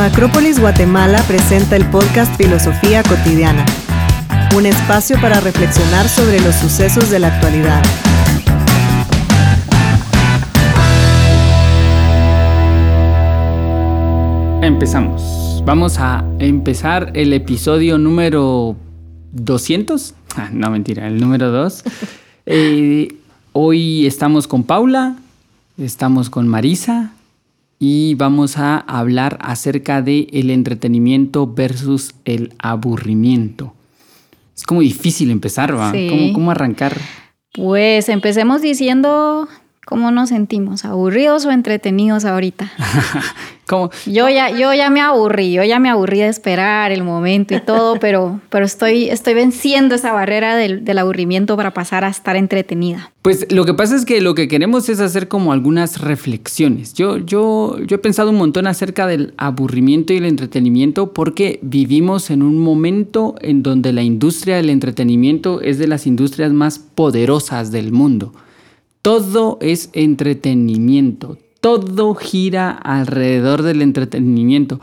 Nueva Acrópolis Guatemala presenta el podcast Filosofía cotidiana, un espacio para reflexionar sobre los sucesos de la actualidad. Empezamos. Vamos a empezar el episodio número 200. Ah, no, mentira, el número 2. Eh, hoy estamos con Paula, estamos con Marisa y vamos a hablar acerca de el entretenimiento versus el aburrimiento. Es como difícil empezar, ¿va? ¿Cómo, ¿Cómo arrancar? Pues empecemos diciendo ¿Cómo nos sentimos? ¿Aburridos o entretenidos ahorita? ¿Cómo? Yo ya, yo ya me aburrí, yo ya me aburrí de esperar el momento y todo, pero, pero estoy, estoy venciendo esa barrera del, del, aburrimiento para pasar a estar entretenida. Pues lo que pasa es que lo que queremos es hacer como algunas reflexiones. Yo, yo, yo he pensado un montón acerca del aburrimiento y el entretenimiento porque vivimos en un momento en donde la industria del entretenimiento es de las industrias más poderosas del mundo. Todo es entretenimiento. Todo gira alrededor del entretenimiento.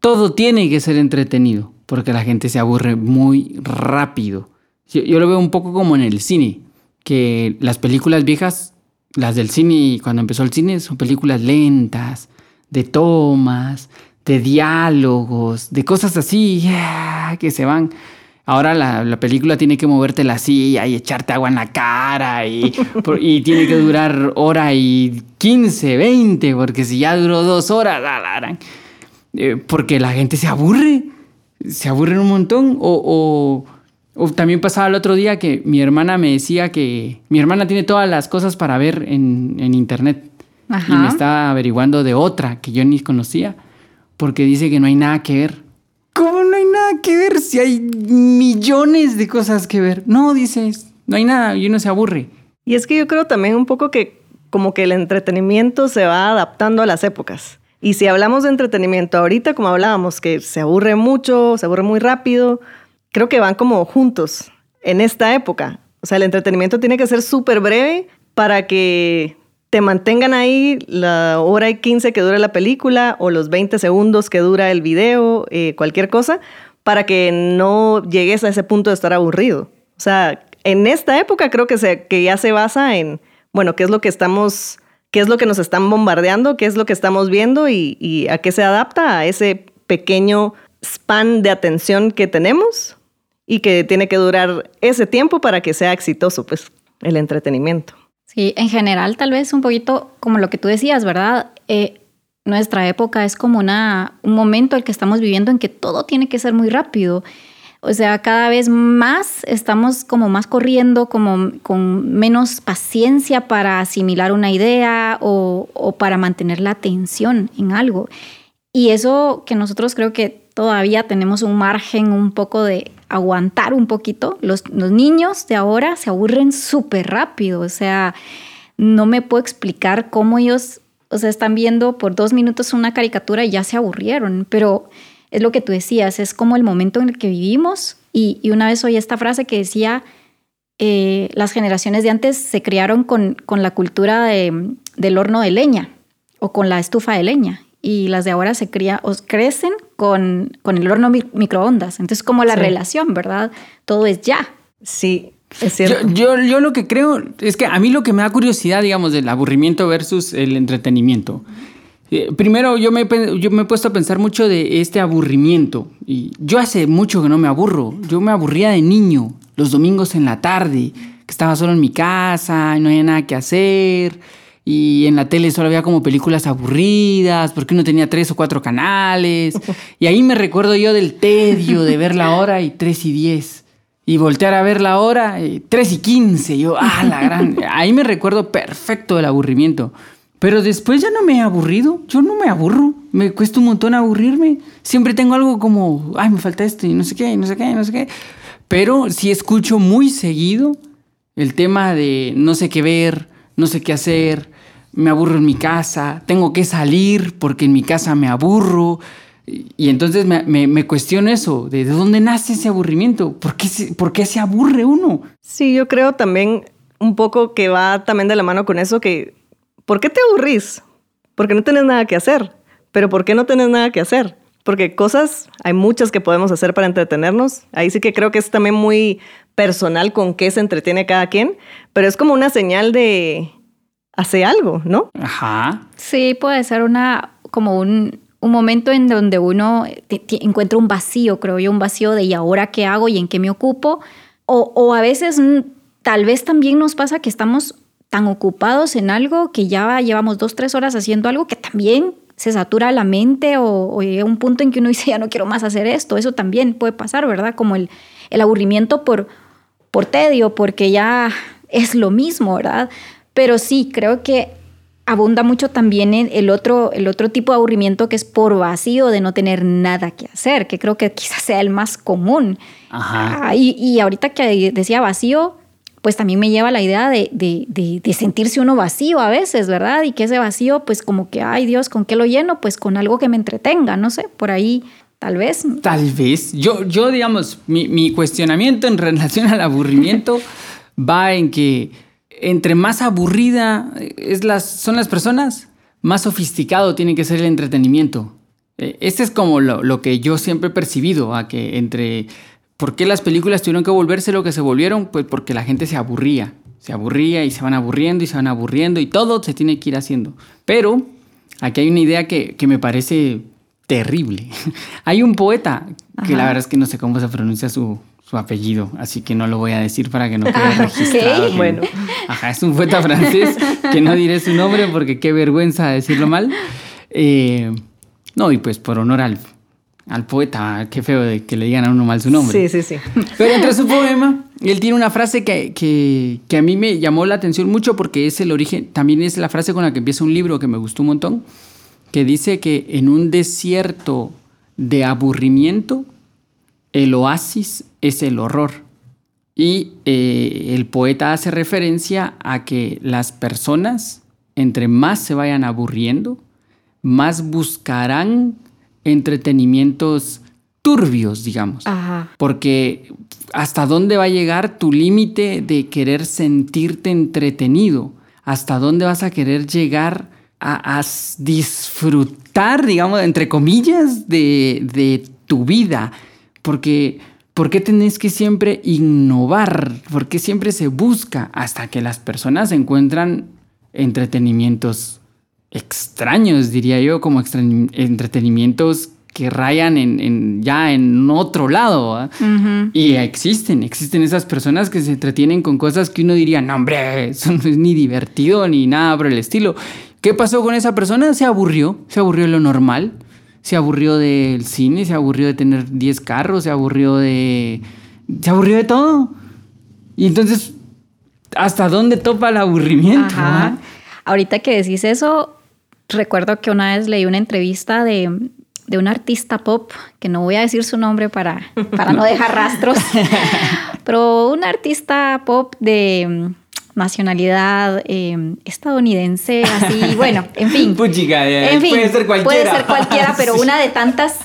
Todo tiene que ser entretenido porque la gente se aburre muy rápido. Yo, lo veo un poco como en el cine, que las películas viejas, las del cine, cuando empezó el cine, son películas lentas, de tomas, de diálogos, de cosas así, que se van Ahora la, película tiene que moverte la silla y echarte agua en la cara y, y tiene que durar hora y 15, 20, porque si ya duró dos horas, eh, porque la gente se aburre, se aburre un montón. O, o, también pasaba el otro día que mi hermana me decía que mi hermana tiene todas las cosas para ver en, en internet y me estaba averiguando de otra que yo ni conocía porque dice que no hay nada que ver. ¿Cómo que ver si hay millones de cosas que ver? No, dices, no hay nada y uno se aburre. Y es que yo creo también un poco que como que el entretenimiento se va adaptando a las épocas. Y si hablamos de entretenimiento ahorita, como hablábamos, que se aburre mucho, se aburre muy rápido, creo que van como juntos en esta época. O sea, el entretenimiento tiene que ser súper breve para que te mantengan ahí la hora y 15 que dura la película o los 20 segundos que dura el video, eh, cualquier cosa, para que no llegues a ese punto de estar aburrido. O sea, en esta época creo que, se, que ya se basa en, bueno, qué es lo que estamos, qué es lo que nos están bombardeando, qué es lo que estamos viendo y, a qué se adapta a ese pequeño span de atención que tenemos y que tiene que durar ese tiempo para que sea exitoso, pues, el entretenimiento. Sí, en general tal vez un poquito como lo que tú decías, ¿verdad? Eh, nuestra época es como una, un momento el que estamos viviendo en que todo tiene que ser muy rápido. O sea, cada vez más estamos como más corriendo, como con menos paciencia para asimilar una idea o, para mantener la atención en algo. Y eso que nosotros creo que todavía tenemos un margen un poco de aguantar un poquito. Los, niños de ahora se aburren súper rápido, o sea, no me puedo explicar cómo ellos, o sea, están viendo por dos minutos una caricatura y ya se aburrieron, pero es lo que tú decías, es como el momento en el que vivimos y, una vez oí esta frase que decía, eh, las generaciones de antes se criaron con, con la cultura del horno de leña o con la estufa de leña y las de ahora se cría, o crecen con, con el horno microondas. Entonces, como la relación, ¿verdad? Todo es ya. Sí, es cierto. Yo, yo, lo que creo es que a mí lo que me da curiosidad, digamos, del aburrimiento versus el entretenimiento. Eh, primero, yo me, yo me he puesto a pensar mucho de este aburrimiento. Y yo hace mucho que no me aburro. Yo me aburría de niño, los domingos en la tarde, que estaba solo en mi casa, no había nada que hacer y en la tele solo había como películas aburridas, porque uno tenía tres o cuatro canales. Y ahí me recuerdo yo del tedio de ver la hora y tres y diez. Y voltear a ver la hora, y tres y quince. Yo, ah, la gran. Ahí me recuerdo perfecto del aburrimiento. Pero después ya no me he aburrido. Yo no me aburro. Me cuesta un montón aburrirme. Siempre tengo algo como, ay, me falta esto y no sé qué, no sé qué, no sé qué. Pero sí escucho muy seguido el tema de no sé qué ver, no sé qué hacer, me aburro en mi casa, tengo que salir porque en mi casa me aburro. Y entonces me, me, cuestiono eso, de, dónde nace ese aburrimiento, ¿Por qué, se, ¿por qué se aburre uno? Sí, yo creo también un poco que va también de la mano con eso que ¿por qué te aburrís? Porque no tenés nada que hacer. Pero ¿por qué no tenés nada que hacer? Porque cosas, hay muchas que podemos hacer para entretenernos. Ahí sí que creo que es también muy personal con qué se entretiene cada quien, pero es como una señal de hace algo, ¿no? Ajá. Sí, puede ser una como un, un momento en donde uno encuentra un vacío, creo yo, un vacío de ¿y ahora qué hago y en qué me ocupo? O, o a veces mm, tal vez también nos pasa que estamos tan ocupados en algo que ya llevamos dos, tres horas haciendo algo que también se satura la mente o, o llega un punto en que uno dice ya no quiero más hacer esto. Eso también puede pasar, ¿verdad? Como el, el aburrimiento por, por tedio, porque ya es lo mismo, ¿verdad? Pero sí, creo que abunda mucho también el otro, el otro tipo de aburrimiento que es por vacío de no tener nada que hacer, que creo que quizás sea el más común. Ajá. Ah, y, y, ahorita que decía vacío, pues también me lleva la idea de, de, de, de, sentirse uno vacío a veces, ¿verdad? Y que ese vacío, pues como que, ay Dios, ¿con qué lo lleno? Pues con algo que me entretenga, no sé, por ahí tal vez. Tal vez. Yo, yo digamos, mi, mi cuestionamiento en relación al aburrimiento va en que entre más aburrida es las, son las personas, más sofisticado tiene que ser el entretenimiento. Este es como lo, lo, que yo siempre he percibido, a que entre... ¿Por qué las películas tuvieron que volverse lo que se volvieron? Pues porque la gente se aburría. Se aburría y se van aburriendo y se van aburriendo y todo se tiene que ir haciendo. Pero aquí hay una idea que, que me parece terrible. hay un poeta, que Ajá. la verdad es que no sé cómo se pronuncia su, su apellido, así que no lo voy a decir para que no quede registrado. Okay. Bueno. Ajá, es un poeta francés que no diré su nombre porque qué vergüenza decirlo mal. Eh, no, y pues por honor al, al poeta, qué feo de que le digan a uno mal su nombre. Sí, sí, sí. Pero entre su poema, él tiene una frase que, que, que a mí me llamó la atención mucho porque es el origen, también es la frase con la que empieza un libro que me gustó un montón, que dice que en un desierto de aburrimiento, el oasis es el horror. Y eh, el poeta hace referencia a que las personas, entre más se vayan aburriendo, más buscarán entretenimientos turbios, digamos. Ajá. Porque hasta dónde va a llegar tu límite de querer sentirte entretenido, hasta dónde vas a querer llegar a, a disfrutar, digamos, entre comillas, de, de tu vida. Porque ¿Por qué tenés que siempre innovar? ¿Por qué siempre se busca hasta que las personas encuentran entretenimientos extraños, diría yo, como entretenimientos que rayan en, en, ya en otro lado? ¿eh? Uh -huh. Y existen, existen esas personas que se entretienen con cosas que uno diría, no, hombre, eso no es ni divertido ni nada por el estilo. ¿Qué pasó con esa persona? Se aburrió, se aburrió lo normal se aburrió del cine, se aburrió de tener 10 carros, se aburrió de... Se aburrió de todo. Y entonces, ¿hasta dónde topa el aburrimiento? Ajá. Ahorita que decís eso, recuerdo que una vez leí una entrevista de, de un artista pop, que no voy a decir su nombre para, para no dejar rastros, pero un artista pop de nacionalidad eh, estadounidense, así, bueno, en fin. Puchica, en fin, puede ser cualquiera. Puede ser cualquiera, pero sí. una de tantas,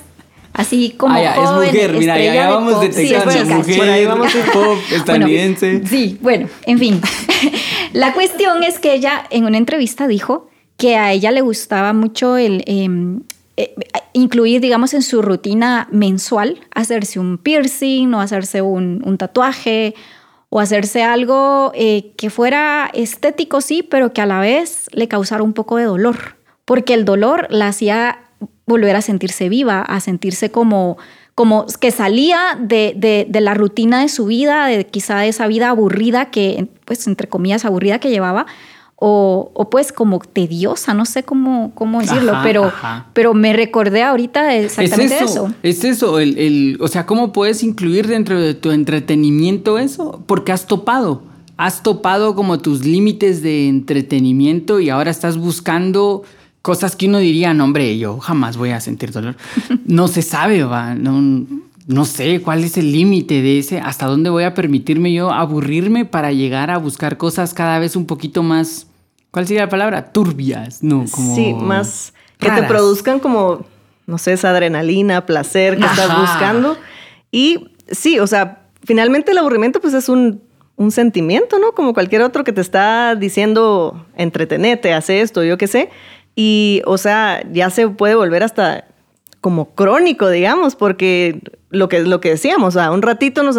así como ah, ya, joven, es mujer, mira, ya vamos detectando, sí, mujer, ahí vamos pop, estadounidense. Bueno, sí, bueno, en fin. La cuestión es que ella en una entrevista dijo que a ella le gustaba mucho el... Eh, eh, incluir, digamos, en su rutina mensual, hacerse un piercing o hacerse un, un tatuaje o hacerse algo eh, que fuera estético, sí, pero que a la vez le causara un poco de dolor, porque el dolor la hacía volver a sentirse viva, a sentirse como, como que salía de, de, de, la rutina de su vida, de quizá de esa vida aburrida que, pues, entre comillas, aburrida que llevaba, o, o, pues como tediosa, no sé cómo, cómo decirlo, ajá, pero, ajá. pero me recordé ahorita exactamente es eso, eso. Es eso, el, el, o sea, ¿cómo puedes incluir dentro de tu entretenimiento eso? Porque has topado, has topado como tus límites de entretenimiento y ahora estás buscando cosas que uno diría, no hombre, yo jamás voy a sentir dolor. no se sabe, va, no, no sé cuál es el límite de ese, hasta dónde voy a permitirme yo aburrirme para llegar a buscar cosas cada vez un poquito más ¿Cuál sería la palabra? Turbias, ¿no? Como sí, más que te produzcan como, no sé, esa adrenalina, placer que Ajá. estás buscando. Y sí, o sea, finalmente el aburrimiento pues es un, un sentimiento, ¿no? Como cualquier otro que te está diciendo, entretenete, hace esto, yo qué sé. Y, o sea, ya se puede volver hasta como crónico, digamos, porque lo que, lo que decíamos, sea, un ratito nos,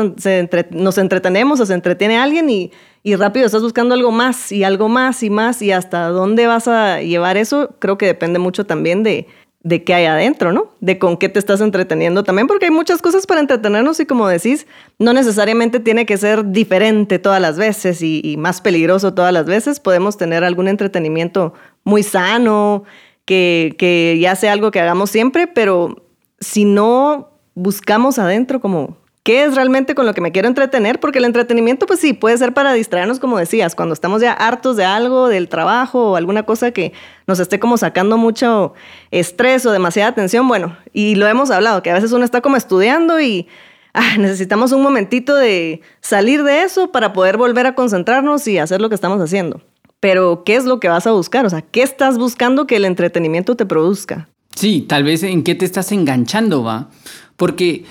nos entretenemos o se entretiene alguien y, y rápido estás buscando algo más y algo más y más y hasta dónde vas a llevar eso, creo que depende mucho también de, de qué hay adentro, ¿no? De con qué te estás entreteniendo también, porque hay muchas cosas para entretenernos y como decís, no necesariamente tiene que ser diferente todas las veces y, más peligroso todas las veces. Podemos tener algún entretenimiento muy sano, que, ya sea algo que hagamos siempre, pero si no buscamos adentro como qué es realmente con lo que me quiero entretener, porque el entretenimiento, pues sí, puede ser para distraernos, como decías, cuando estamos ya hartos de algo, del trabajo o alguna cosa que nos esté como sacando mucho estrés o demasiada atención, bueno, y lo hemos hablado, que a veces uno está como estudiando y ah, necesitamos un momentito de salir de eso para poder volver a concentrarnos y hacer lo que estamos haciendo. Pero, ¿qué es lo que vas a buscar? O sea, ¿qué estás buscando que el entretenimiento te produzca? Sí, tal vez en qué te estás enganchando, va. Porque,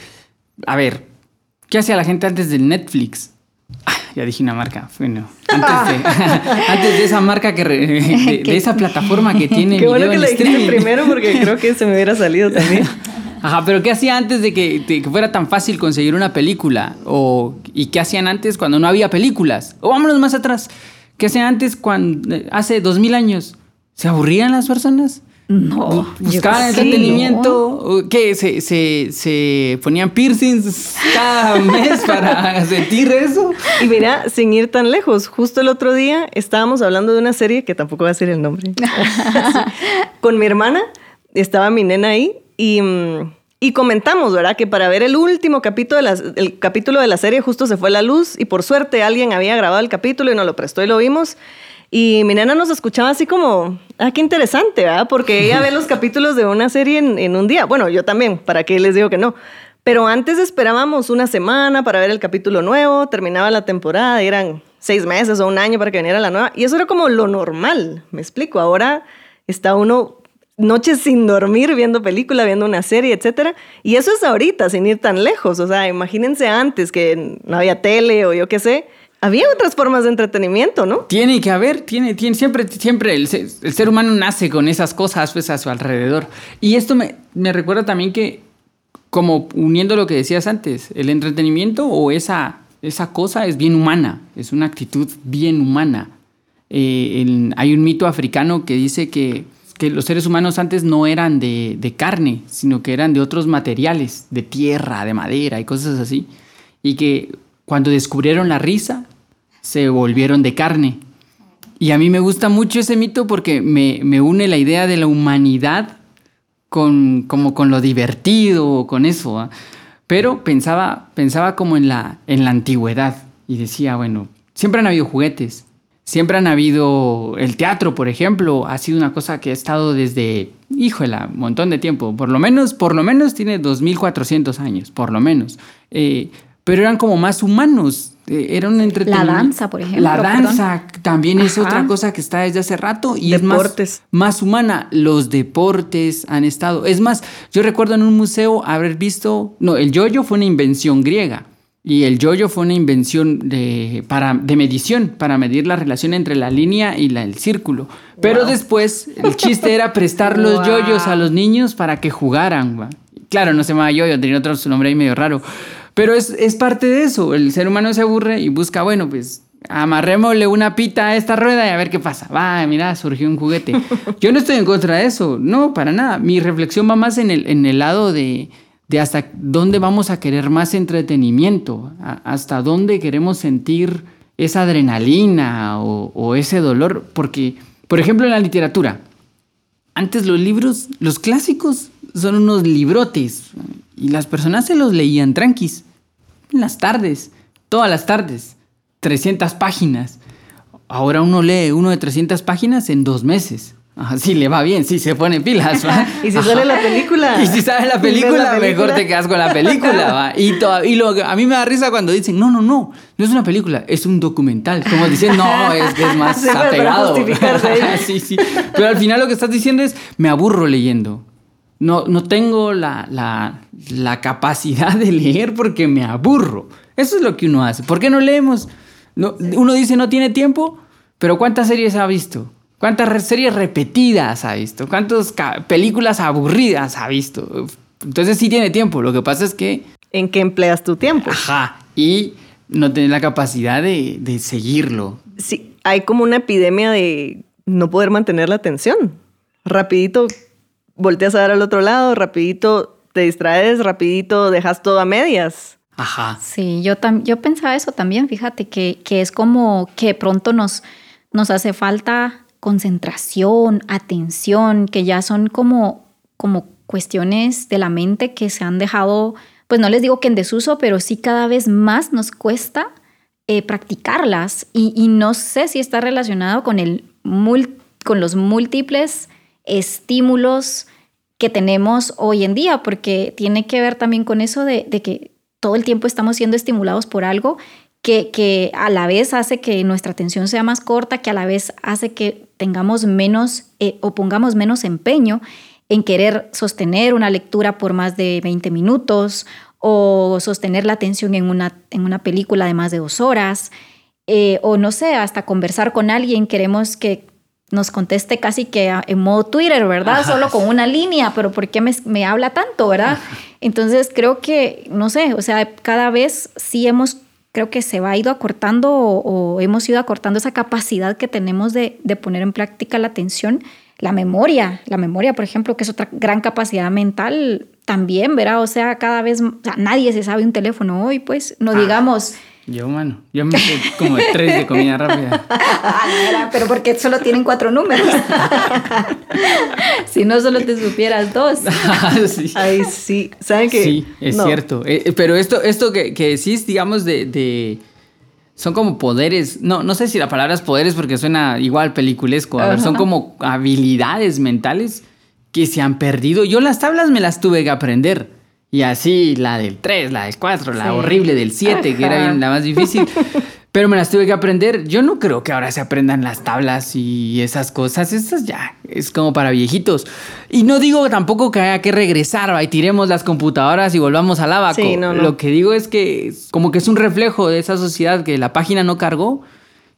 a ver, ¿Qué hacía la gente antes del Netflix? Ah, ya dije una marca. Bueno, antes de, antes de esa marca que de, esa plataforma que tiene Qué bueno que le dijiste primero porque creo que se me hubiera salido también. Ajá, pero ¿qué hacía antes de que, fuera tan fácil conseguir una película? O, ¿Y qué hacían antes cuando no había películas? O vámonos más atrás. ¿Qué hacían antes cuando hace dos mil años? ¿Se aburrían las personas? No. Buscaban entretenimiento. ¿Qué? ¿Se, se, se ponían piercings cada mes para sentir eso? Y mira, sin ir tan lejos, justo el otro día estábamos hablando de una serie que tampoco va a ser el nombre. Con mi hermana, estaba mi nena ahí y. Mm, y comentamos, ¿verdad? Que para ver el último capítulo de, la, el capítulo de la serie justo se fue la luz y por suerte alguien había grabado el capítulo y nos lo prestó y lo vimos. Y mi nena nos escuchaba así como, ah, qué interesante, ¿verdad? Porque ella ve los capítulos de una serie en, un día. Bueno, yo también, ¿para qué les digo que no? Pero antes esperábamos una semana para ver el capítulo nuevo, terminaba la temporada, eran seis meses o un año para que viniera la nueva. Y eso era como lo normal, me explico. Ahora está uno noches sin dormir viendo película, viendo una serie, etcétera. Y eso es ahorita, sin ir tan lejos. O sea, imagínense antes que no había tele o yo qué sé había otras formas de entretenimiento, ¿no? Tiene que haber, tiene, tiene, siempre, siempre el, ser humano nace con esas cosas pues, a su alrededor. Y esto me, me, recuerda también que, como uniendo lo que decías antes, el entretenimiento o esa, esa cosa es bien humana, es una actitud bien humana. Eh, hay un mito africano que dice que, que los seres humanos antes no eran de, de carne, sino que eran de otros materiales, de tierra, de madera y cosas así. Y que cuando descubrieron la risa, se volvieron de carne. Y a mí me gusta mucho ese mito porque me, une la idea de la humanidad con, como con lo divertido, con eso. Pero pensaba, pensaba como en la, en la antigüedad y decía, bueno, siempre han habido juguetes, siempre han habido el teatro, por ejemplo, ha sido una cosa que ha estado desde, híjole, un montón de tiempo, por lo menos, por lo menos tiene 2400 años, por lo menos. Eh, pero eran como más humanos. Eh, era un entretenimiento. La danza, por ejemplo. La danza también es otra cosa que está desde hace rato y deportes. es más, más humana. Los deportes han estado. Es más, yo recuerdo en un museo haber visto. No, el yoyo fue una invención griega. Y el yoyo fue una invención de, para, de medición, para medir la relación entre la línea y la, el círculo. Pero después el chiste era prestar los yoyos a los niños para que jugaran. Claro, no se llamaba yoyo, tenía otro nombre ahí medio raro. Pero es, es parte de eso. El ser humano se aburre y busca, bueno, pues amarrémosle una pita a esta rueda y a ver qué pasa. Va, mira, surgió un juguete. Yo no estoy en contra de eso, no, para nada. Mi reflexión va más en el, en el lado de, de hasta dónde vamos a querer más entretenimiento, hasta dónde queremos sentir esa adrenalina o, ese dolor. Porque, por ejemplo, en la literatura, antes los libros, los clásicos, son unos librotes y las personas se los leían tranquis en las tardes, todas las tardes, 300 páginas. Ahora uno lee uno de 300 páginas en dos meses. Sí le va bien, sí se pone pilas. y si sale la película. Y si sale la película, mejor te quedas con la película. ¿va? Y, y lo, a mí me da risa cuando dicen, no, no, no, no es una película, es un documental. Como dicen, no, es que es más apegado. sí, sí. Pero al final lo que estás diciendo es, me aburro leyendo. No, no tengo la, la, la capacidad de leer porque me aburro. Eso es lo que uno hace. ¿Por qué no leemos? No, uno dice no tiene tiempo, pero ¿cuántas series ha visto? ¿Cuántas series repetidas ha visto? ¿Cuántas películas aburridas ha visto? Entonces sí tiene tiempo. Lo que pasa es que... ¿En qué empleas tu tiempo? Ajá. Y no tener la capacidad de, de seguirlo. Sí, hay como una epidemia de no poder mantener la atención. Rapidito volteas a ver al otro lado, rapidito te distraes, rapidito dejas todo a medias. Ajá. Sí, yo, yo pensaba eso también, fíjate, que, que es como que pronto nos, nos hace falta concentración, atención, que ya son como, como cuestiones de la mente que se han dejado, pues no les digo que en desuso, pero sí cada vez más nos cuesta eh, practicarlas. Y, no sé si está relacionado con, el con los múltiples estímulos que tenemos hoy en día, porque tiene que ver también con eso de, de que todo el tiempo estamos siendo estimulados por algo que, a la vez hace que nuestra atención sea más corta, que a la vez hace que tengamos menos eh, o pongamos menos empeño en querer sostener una lectura por más de 20 minutos o sostener la atención en una, en una película de más de dos horas, eh, o no sé, hasta conversar con alguien, queremos que nos conteste casi que en modo Twitter, ¿verdad? Solo con una línea, pero ¿por qué me, me habla tanto, verdad? Entonces creo que, no sé, o sea, cada vez sí hemos creo que se va ido acortando o, hemos ido acortando esa capacidad que tenemos de, poner en práctica la atención. La memoria, la memoria, por ejemplo, que es otra gran capacidad mental, también, ¿verdad? O sea, cada vez, o sea, nadie se sabe un teléfono hoy, pues, no ah. Yo, mano, yo me sé como tres de comida rápida. pero porque solo tienen cuatro números. si no, solo te supieras dos. sí. Ay, sí. ¿Saben qué? Sí, es cierto. Eh, eh, pero esto, esto que, que decís, digamos, de, de, Son como poderes. No, no sé si la palabra es poderes porque suena igual peliculesco. A ver, son como habilidades mentales que se han perdido. Yo las tablas me las tuve que aprender. Y así la del 3, la del 4, la horrible del 7, que era la más difícil. Pero me las tuve que aprender. Yo no creo que ahora se aprendan las tablas y esas cosas. Esas ya es como para viejitos. Y no digo tampoco que haya que regresar y tiremos las computadoras y volvamos al abaco. Lo que digo es que como que es un reflejo de esa sociedad que la página no cargó.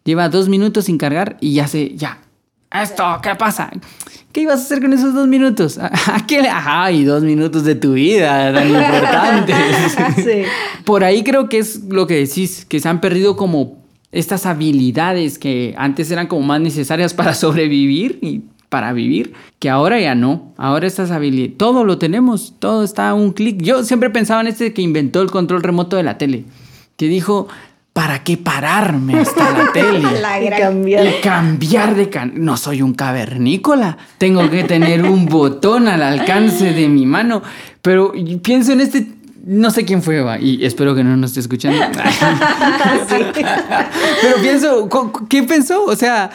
Lleva dos minutos sin cargar y ya se, ya, esto, ¿qué pasa? ¿Qué ibas a hacer con esos dos minutos? ¿A qué? Ay, dos minutos de tu vida, tan importantes. sí. Por ahí creo que es lo que decís, que se han perdido como estas habilidades que antes eran como más necesarias para sobrevivir y para vivir, que ahora ya no. Ahora estas habilidades, todo lo tenemos, todo está a un clic. Yo siempre pensaba en este que inventó el control remoto de la tele, que dijo, ¿Para qué pararme hasta la tele? y cambiar. Y cambiar de can... No soy un cavernícola. Tengo que tener un botón al alcance de mi mano. Pero pienso en este... No sé quién fue, y espero que no nos esté escuchando. Pero pienso, ¿qué pensó? O sea,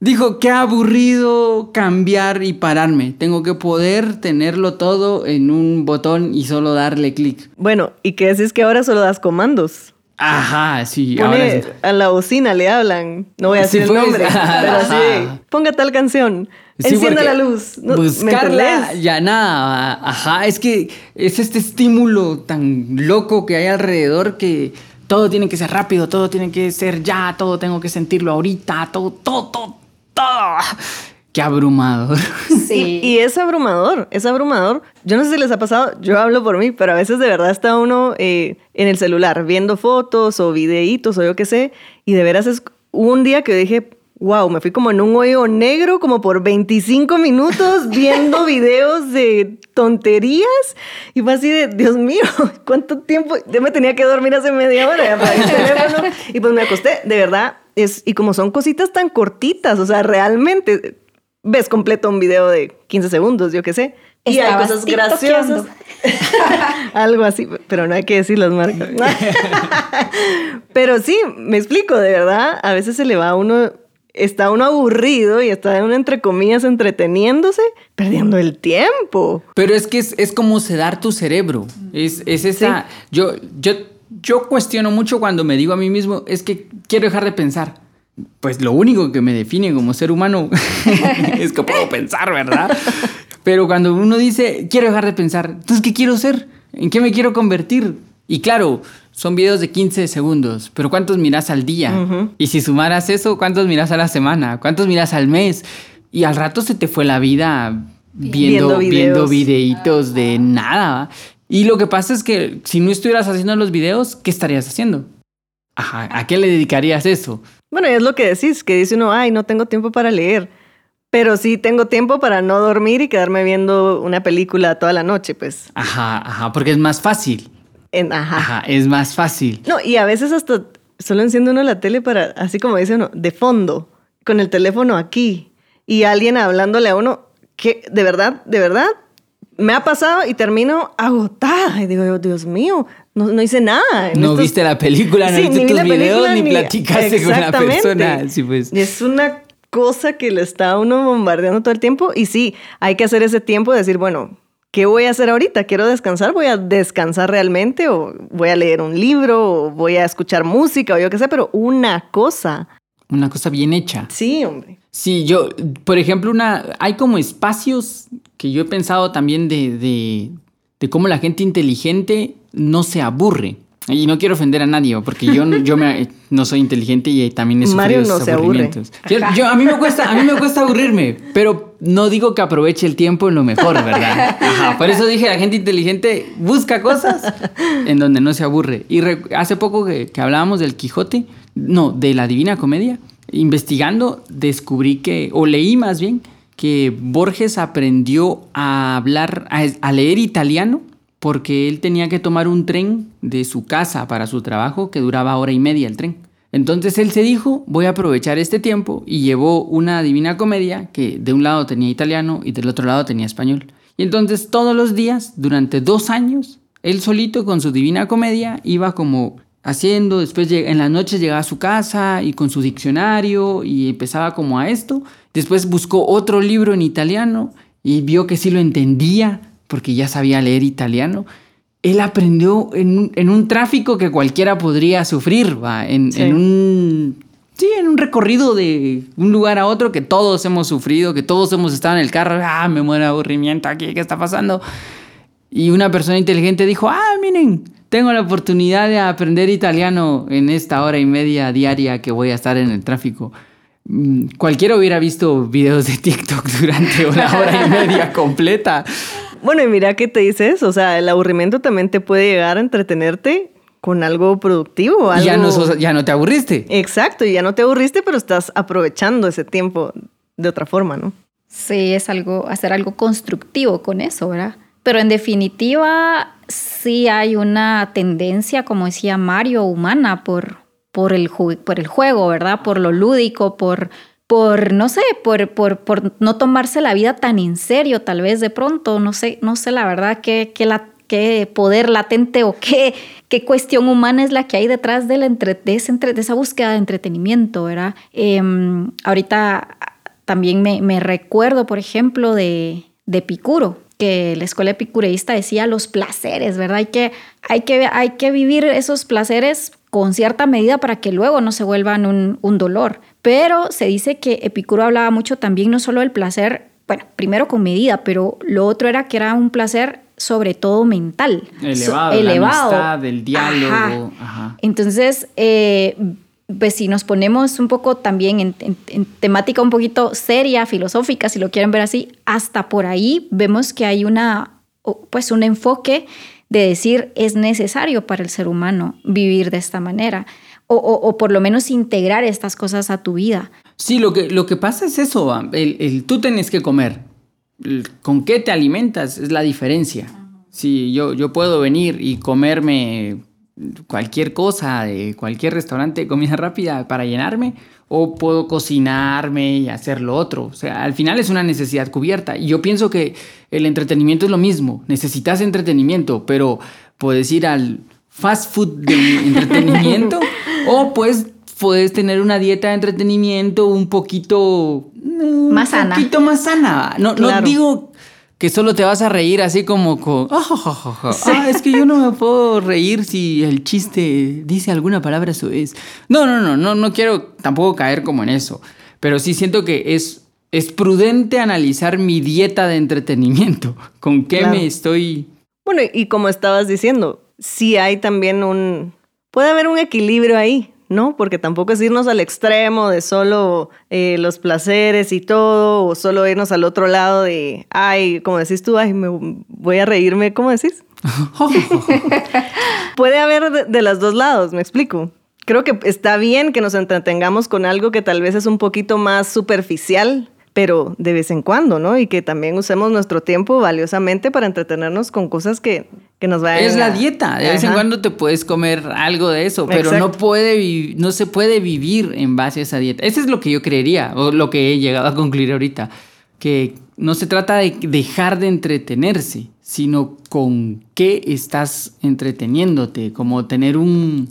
dijo, qué aburrido cambiar y pararme. Tengo que poder tenerlo todo en un botón y solo darle clic. Bueno, ¿y qué es que ahora solo das comandos? Ajá, sí. Pone a la bocina le hablan. No voy a decir el pues. nombre, pero sí. Ponga tal canción. Encienda la luz. buscarla ya nada. Ajá, es que es este estímulo tan loco que hay alrededor que todo tiene que ser rápido, todo tiene que ser ya, todo tengo que sentirlo ahorita, todo, todo, todo, todo. Qué abrumador. Sí. Y, es abrumador, es abrumador. Yo no sé si les ha pasado, yo hablo por mí, pero a veces de verdad está uno eh, en el celular viendo fotos o videitos o yo qué sé, y de veras es un día que dije, wow, me fui como en un hoyo negro como por 25 minutos viendo videos de tonterías y fue así de, Dios mío, ¿cuánto tiempo? Yo me tenía que dormir hace media hora el teléfono y pues me acosté, de verdad, es, y como son cositas tan cortitas, o sea, realmente ves completo un video de 15 segundos, yo qué sé. Y hay cosas graciosas. Algo así, pero no hay que decir las marcas. pero sí, me explico, de verdad, a veces se le va a uno, está uno aburrido y está uno entre comillas entreteniéndose, perdiendo el tiempo. Pero es que es, como sedar tu cerebro. Es, es esa, yo, yo, yo cuestiono mucho cuando me digo a mí mismo, es que quiero dejar de pensar pues lo único que me define como ser humano es que puedo pensar, ¿verdad? Pero cuando uno dice, quiero dejar de pensar, entonces, ¿qué quiero ser? ¿En qué me quiero convertir? Y claro, son videos de 15 segundos, pero ¿cuántos miras al día? Y si sumaras eso, ¿cuántos miras a la semana? ¿Cuántos miras al mes? Y al rato se te fue la vida viendo, viendo, videitos de nada. Y lo que pasa es que si no estuvieras haciendo los videos, ¿qué estarías haciendo? Ajá, ¿a qué le dedicarías eso? Bueno, es lo que decís, que dice uno, ay, no tengo tiempo para leer, pero sí tengo tiempo para no dormir y quedarme viendo una película toda la noche, pues. Ajá, ajá, porque es más fácil. ajá. Ajá, es más fácil. No, y a veces hasta solo enciende uno la tele para, así como dice uno, de fondo, con el teléfono aquí, y alguien hablándole a uno, que de verdad, de verdad, me ha pasado y termino agotada. Y digo, Dios mío, no, no hice nada. No viste la película, no viste tus videos, ni, platicaste con la persona. Sí, pues. Es una cosa que le está uno bombardeando todo el tiempo. Y sí, hay que hacer ese tiempo de decir, bueno, ¿qué voy a hacer ahorita? ¿Quiero descansar? ¿Voy a descansar realmente? ¿O voy a leer un libro? ¿O voy a escuchar música? O yo qué sé, pero una cosa. Una cosa bien hecha. Sí, hombre. Sí, yo, por ejemplo, una, hay como espacios que yo he pensado también de, de, de cómo la gente inteligente no se aburre. Y no quiero ofender a nadie, porque yo, yo me, no soy inteligente y también he sufrido Mario no se aburrimientos. Yo, a, mí me cuesta, a mí me cuesta aburrirme, pero no digo que aproveche el tiempo en lo mejor, ¿verdad? por eso dije, la gente inteligente busca cosas en donde no se aburre. Y hace poco que, que hablábamos del Quijote, no, de la Divina Comedia, investigando descubrí que, o leí más bien, que Borges aprendió a hablar, a, leer italiano porque él tenía que tomar un tren de su casa para su trabajo que duraba hora y media el tren. Entonces él se dijo, voy a aprovechar este tiempo y llevó una divina comedia que de un lado tenía italiano y del otro lado tenía español. Y entonces todos los días, durante dos años, él solito con su divina comedia iba como haciendo, después en las noches llegaba a su casa y con su diccionario y empezaba como a esto. Después buscó otro libro en italiano y vio que sí lo entendía porque ya sabía leer italiano. Él aprendió en, un tráfico que cualquiera podría sufrir, ¿va? En, un Sí, en un recorrido de un lugar a otro que todos hemos sufrido, que todos hemos estado en el carro, ah, me muero de aburrimiento aquí, ¿qué está pasando? Y una persona inteligente dijo, ah, miren, tengo la oportunidad de aprender italiano en esta hora y media diaria que voy a estar en el tráfico. Mm, cualquiera hubiera visto videos de TikTok durante una hora y media completa. Bueno, y mira qué te dice eso. O sea, el aburrimiento también te puede llegar a entretenerte con algo productivo. Ya, no ya no te aburriste. Exacto, y ya no te aburriste, pero estás aprovechando ese tiempo de otra forma, ¿no? Sí, es algo, hacer algo constructivo con eso, ¿verdad? Pero en definitiva, sí hay una tendencia, como decía Mario, humana por, por, el, por el juego, ¿verdad? Por lo lúdico, por, por no sé, por, por, por, no tomarse la vida tan en serio, tal vez de pronto, no sé, no sé la verdad qué, la, qué poder latente o qué, qué cuestión humana es la que hay detrás de, la entre, de, esa búsqueda de entretenimiento, ¿verdad? Em, ahorita también me, me, recuerdo, por ejemplo, de, de Picuro, que la escuela epicureísta decía los placeres, ¿verdad? Hay que, hay que, hay que vivir esos placeres con cierta medida para que luego no se vuelvan un, un dolor. Pero se dice que Epicuro hablaba mucho también no solo del placer, bueno, primero con medida, pero lo otro era que era un placer sobre todo mental. Elevado, elevado. La amistad, del diálogo. Entonces, eh, pues si nos ponemos un poco también en, temática un poquito seria, filosófica, si lo quieren ver así, hasta por ahí vemos que hay una, pues un enfoque de decir es necesario para el ser humano vivir de esta manera o, por lo menos integrar estas cosas a tu vida. Sí, lo que, lo que pasa es eso, el, tú tienes que comer. ¿Con qué te alimentas? Es la diferencia. Sí, yo, yo puedo venir y comerme cualquier cosa, de cualquier restaurante de comida rápida para llenarme, o puedo cocinarme y hacer lo otro. O sea, al final es una necesidad cubierta. Y yo pienso que el entretenimiento es lo mismo. Necesitas entretenimiento, pero puedes ir al fast food de entretenimiento o pues puedes tener una dieta de entretenimiento un poquito más sana. Un poquito más sana. No, no digo que solo te vas a reír así como con... Ah, es que yo no me puedo reír si el chiste dice alguna palabra eso es. No, no, no, no, no quiero tampoco caer como en eso. Pero sí siento que es, es prudente analizar mi dieta de entretenimiento. ¿Con qué me estoy... Bueno, y como estabas diciendo, sí hay también un, puede haber un equilibrio ahí, ¿no? Porque tampoco es irnos al extremo de solo eh, los placeres y todo, o solo irnos al otro lado de, ay, como decís tú, ay, me voy a reírme, ¿cómo decís? Puede haber de, de los dos lados, me explico. Creo que está bien que nos entretengamos con algo que tal vez es un poquito más superficial, pero de vez en cuando, ¿no? Y que también usemos nuestro tiempo valiosamente para entretenernos con cosas que, que nos Es la dieta, de vez en cuando te puedes comer algo de eso, pero no puede no se puede vivir en base a esa dieta. Eso es lo que yo creería, o lo que he llegado a concluir ahorita, que no se trata de dejar de entretenerse, sino con qué estás entreteniéndote, como tener un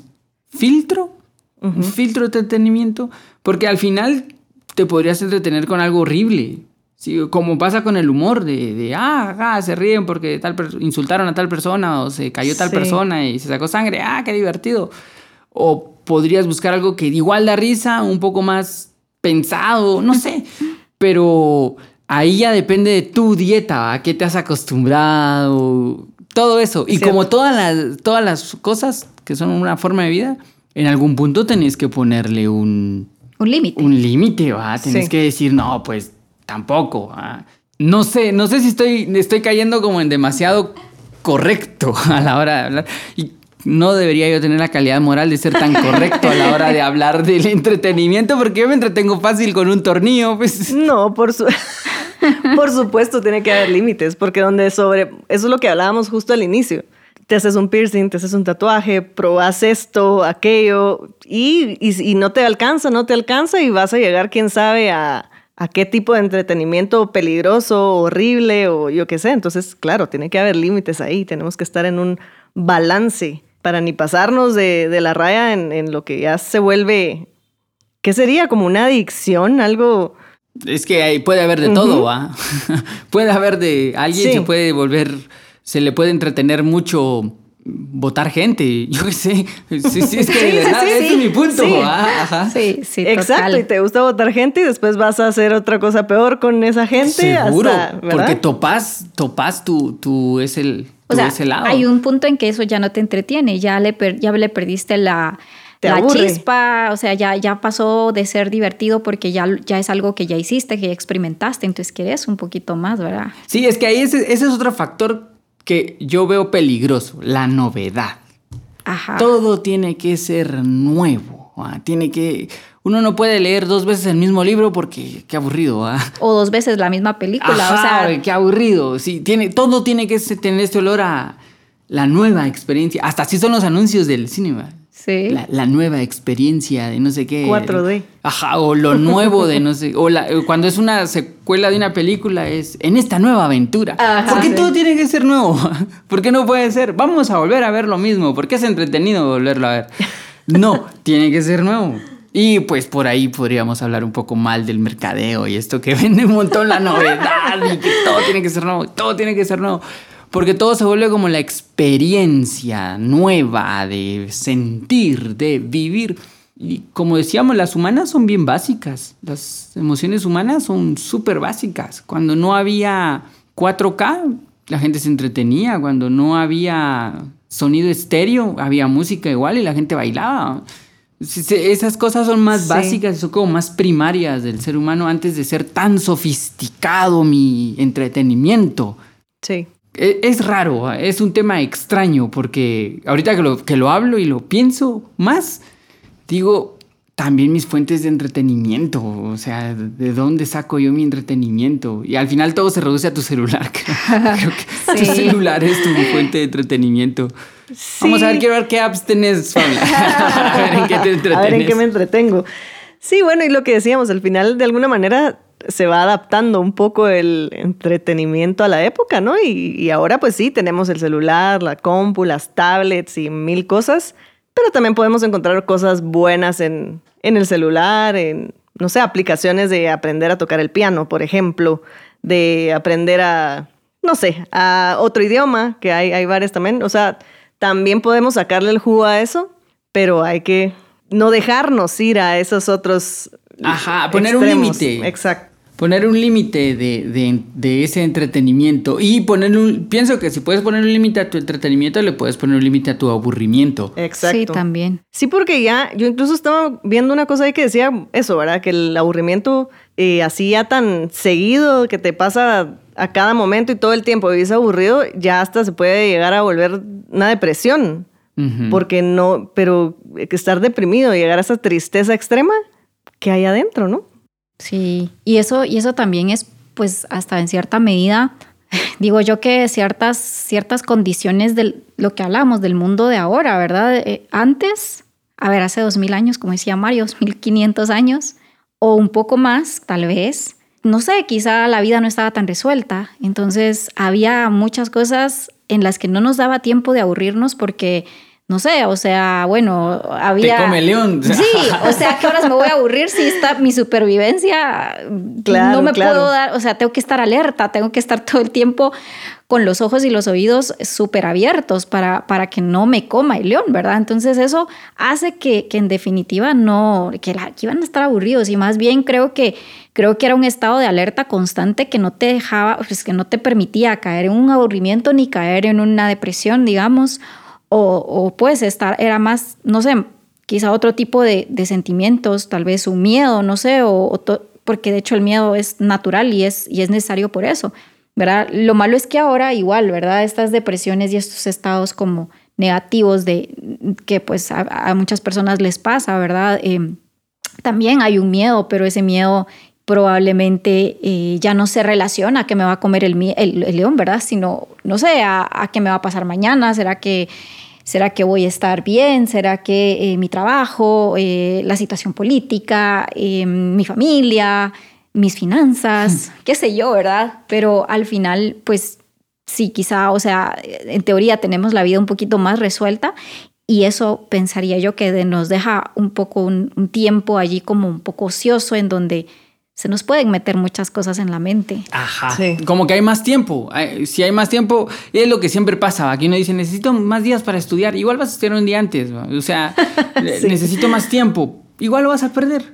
filtro, un filtro de entretenimiento, porque al final te podrías entretener con algo horrible. Sí, como pasa con el humor de, de, ah, ah, se ríen porque tal insultaron a tal persona o se cayó tal Sí. persona y se sacó sangre, ah, qué divertido. O podrías buscar algo que igual da risa, un poco más pensado, no sé. Pero ahí ya depende de tu dieta, a qué te has acostumbrado, todo eso. Y Cierto. como todas las, todas las cosas que son una forma de vida, en algún punto tenés que ponerle un, Un límite. un límite, ¿va? Tenés Sí. que decir, no, pues tampoco. ¿va? No sé, no sé si estoy, estoy cayendo como en demasiado correcto a la hora de hablar. Y no debería yo tener la calidad moral de ser tan correcto a la hora de hablar del entretenimiento, porque yo me entretengo fácil con un tornillo, pues. No, por, su- por supuesto tiene que haber límites, porque donde sobre, eso es lo que hablábamos justo al inicio. Te haces un piercing, te haces un tatuaje, probas esto, aquello, y, y, y no te alcanza, no te alcanza, y vas a llegar, quién sabe, a, a qué tipo de entretenimiento peligroso, horrible, o yo qué sé. Entonces, claro, tiene que haber límites ahí, tenemos que estar en un balance para ni pasarnos de, de la raya en, en lo que ya se vuelve, ¿qué sería? Como una adicción, algo... Es que ahí puede haber de todo, ¿va? puede haber de. Alguien Sí. se puede volver. Se le puede entretener mucho votar gente. Yo qué sé. Sí, sí, es que de Sí, verdad, sí, ese es mi punto. Sí. ¿va? Ajá. Sí, sí, Exacto, total. y te gusta votar gente y después vas a hacer otra cosa peor con esa gente. Seguro. hasta, ¿verdad? porque topas, topas tu, tu es el, O sea, ese lado. hay un punto en que eso ya no te entretiene, ya le, per- ya le perdiste la, Te la aburre. chispa, o sea, ya, ya pasó de ser divertido porque ya, ya es algo que ya hiciste, que ya experimentaste, entonces quieres un poquito más, ¿verdad? Sí, es que ahí ese, ese es otro factor que yo veo peligroso, la novedad. Ajá. Todo tiene que ser nuevo. ¿va? Tiene que. Uno no puede leer dos veces el mismo libro porque qué aburrido. ¿va? O dos veces la misma película, Ajá, o sea, qué aburrido. Sí, tiene, todo tiene que tener este olor a la nueva experiencia. Hasta así son los anuncios del cine. Sí. La, la nueva experiencia de no sé qué. 4D. Ajá, o lo nuevo de no sé. O la- cuando es una secuela de una película es en esta nueva aventura. Ajá, ¿Por qué sí. todo tiene que ser nuevo? ¿Por qué no puede ser? Vamos a volver a ver lo mismo. Porque es entretenido volverlo a ver. No, tiene que ser nuevo. Y pues por ahí podríamos hablar un poco mal del mercadeo y esto que vende un montón la novedad y que todo tiene que ser nuevo, todo tiene que ser nuevo. Porque todo se vuelve como la experiencia nueva de sentir, de vivir. Y como decíamos, las humanas son bien básicas. Las emociones humanas son súper básicas. Cuando no había 4K, la gente se entretenía. Cuando no había sonido estéreo, había música igual y la gente bailaba. Esas cosas son más Sí. básicas, son como más primarias del ser humano antes de ser tan sofisticado mi entretenimiento. Sí. E- Es raro, es un tema extraño porque ahorita que lo, que lo hablo y lo pienso más, digo, también mis fuentes de entretenimiento, o sea, ¿de dónde saco yo mi entretenimiento? Y al final todo se reduce a tu celular. Creo que tu Sí. celular es tu fuente de entretenimiento. Vamos a ver, Sí. quiero ver qué apps tenés, Paula. a ver en qué te entretenes. A ver en qué me entretengo. Sí, bueno, y lo que decíamos, al final de alguna manera se va adaptando un poco el entretenimiento a la época, ¿no? Y, y ahora pues sí, tenemos el celular, la compu, las tablets y mil cosas, pero también podemos encontrar cosas buenas en, en el celular, en, no sé, aplicaciones de aprender a tocar el piano, por ejemplo, de aprender a, no sé, a otro idioma, que hay, hay varias también. O sea, también podemos sacarle el jugo a eso, pero hay que no dejarnos ir a esos otros. Ajá, poner un límite. Exacto. Poner un límite de, de, ese entretenimiento y poner un... Pienso que si puedes poner un límite a tu entretenimiento, le puedes poner un límite a tu aburrimiento. Exacto. Sí, también. Sí, porque ya, yo incluso estaba viendo una cosa ahí que decía eso, ¿verdad? Que el aburrimiento eh, así ya tan seguido que te pasa a cada momento y todo el tiempo vivís aburrido, ya hasta se puede llegar a volver una depresión. Porque no, pero estar deprimido, llegar a esa tristeza extrema que hay adentro, ¿no? Sí, y eso, y eso también es, pues, hasta en cierta medida, digo yo que ciertas, ciertas condiciones de lo que hablamos del mundo de ahora, ¿verdad? Eh, antes, a ver, hace dos mil años, como decía Mario, dos mil quinientos años, o un poco más, tal vez, no sé, quizá la vida no estaba tan resuelta, entonces había muchas cosas en las que no nos daba tiempo de aburrirnos porque no sé, o sea, bueno, había... Te come león. Sí, o sea, ¿qué horas me voy a aburrir si está mi supervivencia? no me puedo dar, o sea, tengo que estar alerta, tengo que estar todo el tiempo con los ojos y los oídos súper abiertos para, para que no me coma el león, ¿verdad? Entonces eso hace que, que en definitiva no, que, la, que iban a estar aburridos y más bien creo que creo que era un estado de alerta constante que no te dejaba, pues que no te permitía caer en un aburrimiento ni caer en una depresión, digamos, o, puedes estar, era más, no sé, quizá otro tipo de, sentimientos, tal vez un miedo, no sé, o, porque de hecho el miedo es natural y es, y es necesario por eso, ¿verdad? Lo malo es que ahora igual, ¿verdad? Estas depresiones y estos estados como negativos de que pues a, muchas personas les pasa, ¿verdad? Em, también hay un miedo, pero ese miedo probablemente eh, ya no se relaciona a que me va a comer el, el, león, ¿verdad? Sino, no sé, a, a, qué me va a pasar mañana, será que ¿Será que voy a estar bien? ¿Será que eh, mi trabajo, eh, la situación política, eh, mi familia, mis finanzas, qué sé yo, ¿verdad? Pero al final, pues sí, quizá, o sea, en teoría tenemos la vida un poquito más resuelta y eso pensaría yo que nos deja un poco un tiempo allí como un poco ocioso en donde se nos pueden meter muchas cosas en la mente. Ajá. Como que hay más tiempo. Si hay más tiempo, es lo que siempre pasa. Aquí uno dice, necesito más días para estudiar. Igual vas a estudiar un día antes. O sea, necesito más tiempo. Igual lo vas a perder.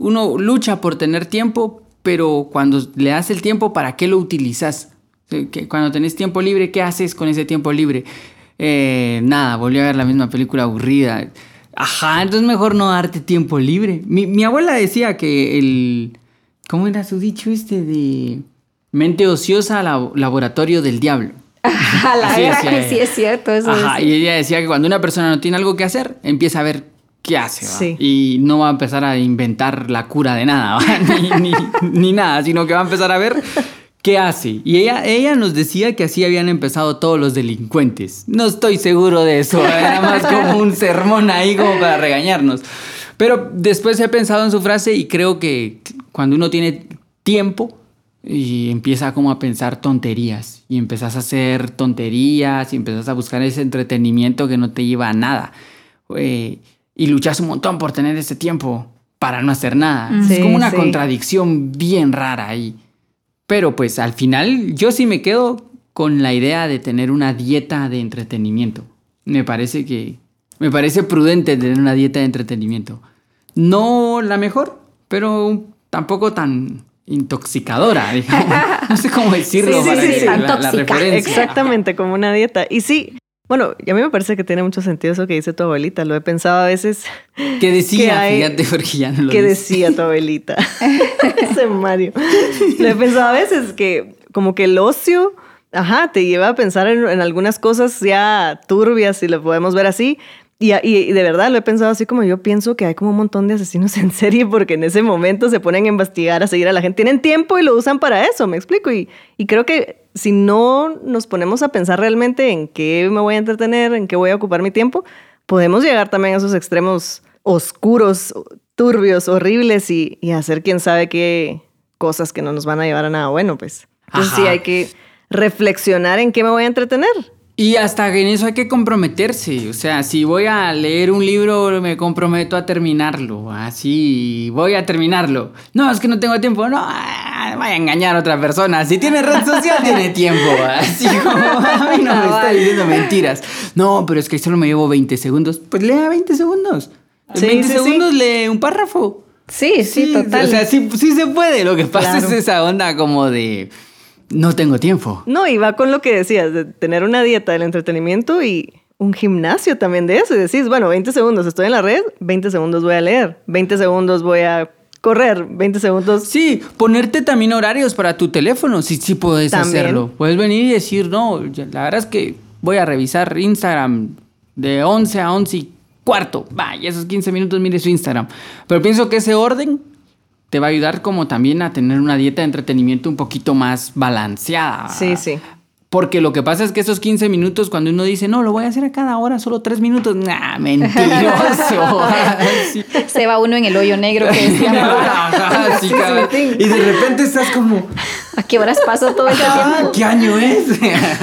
Uno lucha por tener tiempo, pero cuando le das el tiempo, ¿para qué lo utilizas? Cuando tenés tiempo libre, ¿qué haces con ese tiempo libre? Eh, nada, volví a ver la misma película aburrida. Ajá, entonces mejor no darte tiempo libre. Mi, abuela decía que el... ¿Cómo era su dicho este de... Mente ociosa, laboratorio del diablo. la verdad que sí es cierto. Eso Ajá, y ella decía que cuando una persona no tiene algo que hacer, empieza a ver qué hace. Y no va a empezar a inventar la cura de nada, ni, ni, nada, sino que va a empezar a ver ¿Qué hace? Y ella, ella nos decía que así habían empezado todos los delincuentes. No estoy seguro de eso, era más como un sermón ahí como para regañarnos. Pero después he pensado en su frase y creo que cuando uno tiene tiempo y empieza como a pensar tonterías y empezás a hacer tonterías y empezás a buscar ese entretenimiento que no te lleva a nada. Eh, y luchas un montón por tener ese tiempo para no hacer nada. es como una contradicción bien rara ahí. Pero pues al final yo sí me quedo con la idea de tener una dieta de entretenimiento. Me parece que me parece prudente tener una dieta de entretenimiento. No la mejor, pero tampoco tan intoxicadora, No sé cómo decirlo sí, sí, sí, Exactamente, como una dieta. Y sí, bueno, y a mí me parece que tiene mucho sentido eso que dice tu abuelita. Lo he pensado a veces. ¿Qué decía? Fíjate, porque ya no lo ¿Qué decía tu abuelita? Ese Mario. Lo he pensado a veces que como que el ocio, ajá, te lleva a pensar en, en algunas cosas ya turbias, si lo podemos ver así, y, y, de verdad lo he pensado así como yo pienso que hay como un montón de asesinos en serie porque en ese momento se ponen a investigar, a seguir a la gente. Tienen tiempo y lo usan para eso, me explico. Y, y creo que si no nos ponemos a pensar realmente en qué me voy a entretener, en qué voy a ocupar mi tiempo, podemos llegar también a esos extremos oscuros, turbios, horribles y, y hacer quién sabe qué cosas que no nos van a llevar a nada bueno, pues. Entonces sí hay que reflexionar en qué me voy a entretener y hasta en eso hay que comprometerse. O sea, si voy a leer un libro, me comprometo a terminarlo. Así, voy a terminarlo. No, es que no tengo tiempo. No, ah, vaya a engañar a otra persona. Si tiene red social, tiene tiempo. Así como a mí no me está diciendo mentiras. No, pero es que solo me llevo 20 segundos. Pues lea 20 segundos. En 20 segundos lee un párrafo. Sí, sí, total. O sea, sí, sí se puede. Lo que pasa es esa onda como de no tengo tiempo. No, y va con lo que decías, de tener una dieta del entretenimiento y un gimnasio también de eso. Y decís, bueno, 20 segundos estoy en la red, 20 segundos voy a leer, 20 segundos voy a correr 20 segundos. Sí, ponerte también horarios para tu teléfono, si sí, puedes hacerlo. Puedes venir y decir, no, la verdad es que voy a revisar Instagram de 11 a 11 y cuarto. Va, y esos 15 minutos mire su Instagram. Pero pienso que ese orden te va a ayudar como también a tener una dieta de entretenimiento un poquito más balanceada. Sí, sí. Porque lo que pasa es que esos 15 minutos, cuando uno dice, no, lo voy a hacer a cada hora, solo 3 minutos, nah, mentiroso. Se va uno en el hoyo negro que Y de repente estás como... ¿A qué horas paso todo el tiempo? ¿Qué año es?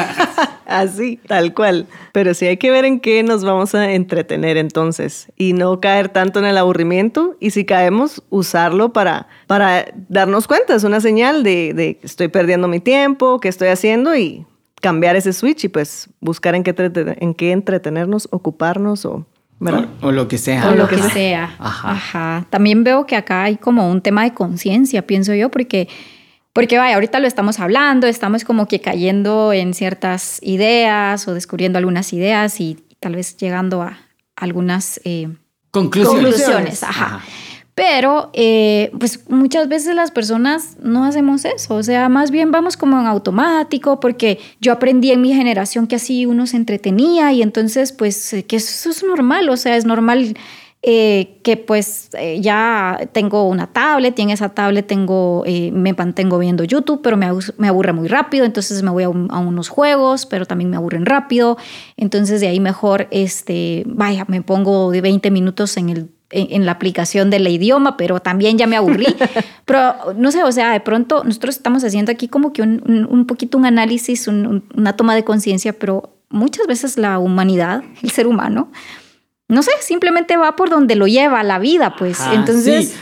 Así, tal cual. Pero sí hay que ver en qué nos vamos a entretener entonces y no caer tanto en el aburrimiento y si caemos, usarlo para, para darnos cuenta. Es una señal de, de estoy perdiendo mi tiempo, qué estoy haciendo y cambiar ese switch y pues buscar en qué, en qué entretenernos, ocuparnos o... O, lo que sea. O lo que sea. Ajá. También veo que acá hay como un tema de conciencia, pienso yo, porque, porque vaya, ahorita lo estamos hablando, estamos como que cayendo en ciertas ideas o descubriendo algunas ideas y, tal vez llegando a algunas eh, conclusiones. conclusiones. Ajá. Pero eh, pues muchas veces las personas no hacemos eso, o sea, más bien vamos como en automático porque yo aprendí en mi generación que así uno se entretenía y entonces pues eh, que eso es normal, o sea, es normal eh, que pues ya tengo una tablet y en esa tablet tengo, me mantengo viendo YouTube, pero me, me, aburre muy rápido, entonces me voy a, a, unos juegos, pero también me aburren rápido, entonces de ahí mejor, este, vaya, me pongo de 20 minutos en el en, la aplicación del idioma, pero también ya me aburrí. pero no sé, o sea, de pronto nosotros estamos haciendo aquí como que un, un, poquito un análisis, una toma de conciencia, pero muchas veces la humanidad, el ser humano, no sé, simplemente va por donde lo lleva la vida, pues. Entonces...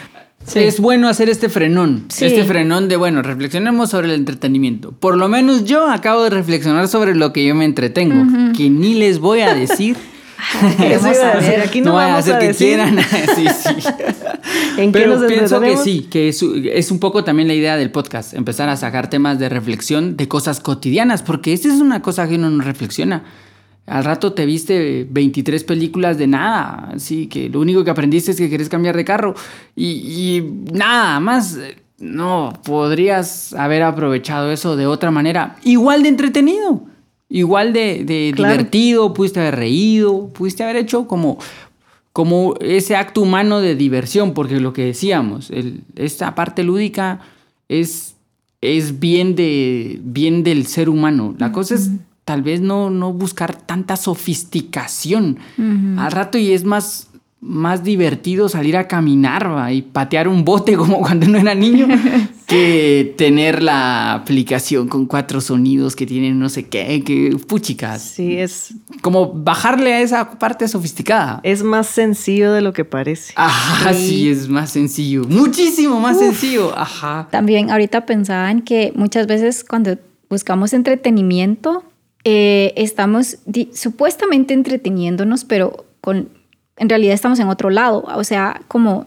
Sí. Es bueno hacer este frenón, este frenón de, bueno, reflexionemos sobre el entretenimiento. Por lo menos yo acabo de reflexionar sobre lo que yo me entretengo, que ni les voy a decir Aquí no, vamos a hacer que quieran. sí, sí. Pero pienso que sí, que es, es, un poco también la idea del podcast, empezar a sacar temas de reflexión de cosas cotidianas, porque esta es una cosa que uno no reflexiona. Al rato te viste 23 películas de nada, así que lo único que aprendiste es que querés cambiar de carro y, y nada más. No, podrías haber aprovechado eso de otra manera, igual de entretenido igual de, divertido, pudiste haber reído, pudiste haber hecho como, como ese acto humano de diversión, porque lo que decíamos, esta parte lúdica es, es bien, de, bien del ser humano. La cosa es tal vez no, no buscar tanta sofisticación al rato y es más más divertido salir a caminar y patear un bote como cuando no era niño que tener la aplicación con cuatro sonidos que tienen no sé qué, que puchicas. Sí, es como bajarle a esa parte sofisticada. Es más sencillo de lo que parece. Ajá, sí, es más sencillo, muchísimo más sencillo. Ajá. También ahorita pensaba en que muchas veces cuando buscamos entretenimiento, eh, estamos supuestamente entreteniéndonos, pero con en realidad estamos en otro lado. O sea, como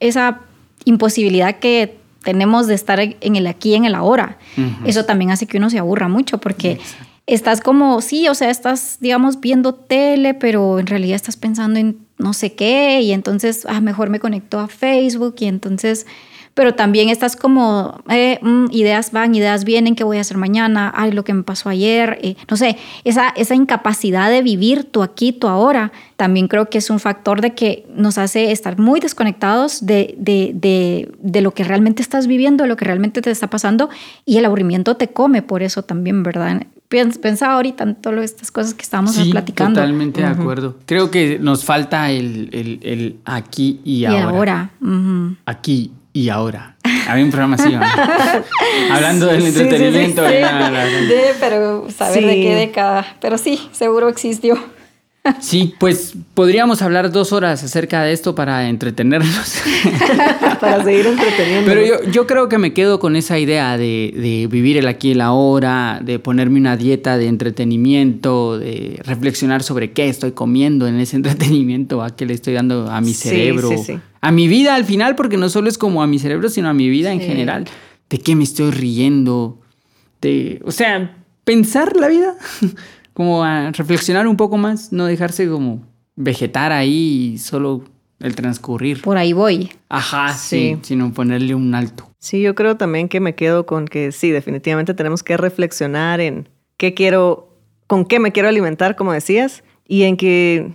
esa imposibilidad que tenemos de estar en el aquí, en el ahora. Eso también hace que uno se aburra mucho porque estás como, sí, o sea, estás, digamos, viendo tele, pero en realidad estás pensando en no sé qué y entonces, ah, mejor me conecto a Facebook y entonces pero también estás como, eh, mm, ideas van, ideas vienen, ¿qué voy a hacer mañana? Ay, lo que me pasó ayer. Eh, no sé, esa, esa incapacidad de vivir tu aquí, tu ahora, también creo que es un factor de que nos hace estar muy desconectados de, de, de, de lo que realmente estás viviendo, de lo que realmente te está pasando y el aburrimiento te come por eso también, ¿verdad? pensaba ahorita en todas estas cosas que estábamos sí, platicando. Totalmente de acuerdo. Creo que nos falta el, el, el aquí y, y ahora. ahora. Aquí y ahora. Había un programa así, hablando del entretenimiento. de, pero saber de qué década. Pero sí, seguro existió. Sí, pues podríamos hablar dos horas acerca de esto para entretenernos. para seguir entreteniendo. Pero yo, yo, creo que me quedo con esa idea de, de, vivir el aquí y el ahora, de ponerme una dieta de entretenimiento, de reflexionar sobre qué estoy comiendo en ese entretenimiento, a qué le estoy dando a mi cerebro, sí, sí, sí. a mi vida al final, porque no solo es como a mi cerebro, sino a mi vida en general. De qué me estoy riendo, de, o sea, pensar la vida. como a reflexionar un poco más, no dejarse como vegetar ahí y solo el transcurrir. Por ahí voy. Ajá, sí. sino ponerle un alto. Sí, yo creo también que me quedo con que sí, definitivamente tenemos que reflexionar en qué quiero, con qué me quiero alimentar, como decías, y en que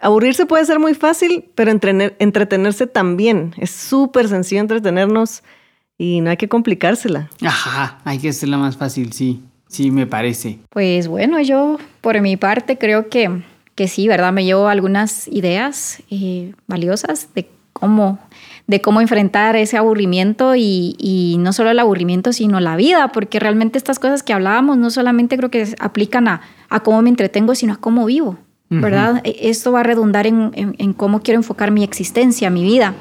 aburrirse puede ser muy fácil, pero entretenerse también. Es súper sencillo entretenernos y no hay que complicársela. Ajá, hay que hacerla más fácil, sí. Sí, me parece. Pues bueno, yo por mi parte creo que, que sí, ¿verdad? Me llevo algunas ideas eh, valiosas de cómo, de cómo enfrentar ese aburrimiento y, y, no solo el aburrimiento, sino la vida, porque realmente estas cosas que hablábamos no solamente creo que aplican a, a cómo me entretengo, sino a cómo vivo, ¿verdad? E, esto va a redundar en, en, en cómo quiero enfocar mi existencia, mi vida.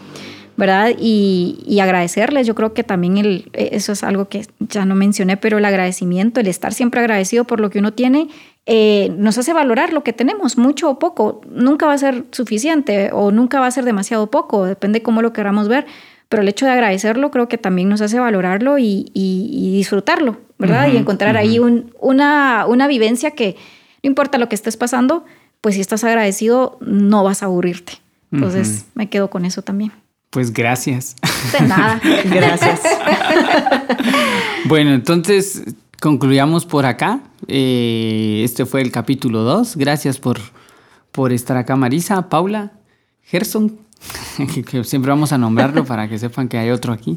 ¿Verdad? Y, agradecerles, yo creo que también el, eso es algo que ya no mencioné, pero el agradecimiento, el estar siempre agradecido por lo que uno tiene, eh, nos hace valorar lo que tenemos, mucho o poco. Nunca va a ser suficiente o nunca va a ser demasiado poco, depende cómo lo queramos ver, pero el hecho de agradecerlo creo que también nos hace valorarlo y, disfrutarlo, ¿verdad? y encontrar ahí una, una vivencia que no importa lo que estés pasando, pues si estás agradecido no vas a aburrirte. Entonces me quedo con eso también. Pues gracias. De nada. gracias. bueno, entonces concluyamos por acá. Eh, este fue el capítulo 2. Gracias por, por estar acá, Marisa, Paula, Gerson. que siempre vamos a nombrarlo para que sepan que hay otro aquí.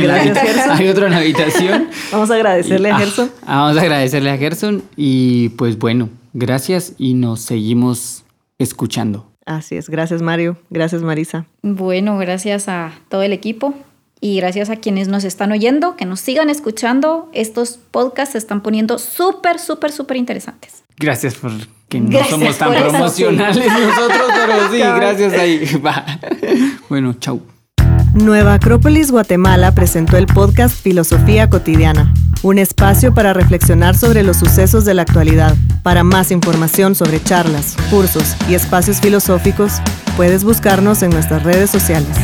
Gracias, Gerson. hay otro en la habitación. Vamos a agradecerle a ah, Gerson. vamos a agradecerle a Gerson. Y pues bueno, gracias y nos seguimos escuchando. Así es, gracias Mario, gracias Marisa. Bueno, gracias a todo el equipo y gracias a quienes nos están oyendo, que nos sigan escuchando. Estos podcasts se están poniendo súper, súper, súper interesantes. Gracias por que no somos tan promocionales nosotros, pero sí, gracias ahí. Bueno, chau. Nueva Acrópolis Guatemala presentó el podcast Filosofía Cotidiana, un espacio para reflexionar sobre los sucesos de la actualidad. Para más información sobre charlas, cursos y espacios filosóficos, puedes buscarnos en nuestras redes sociales.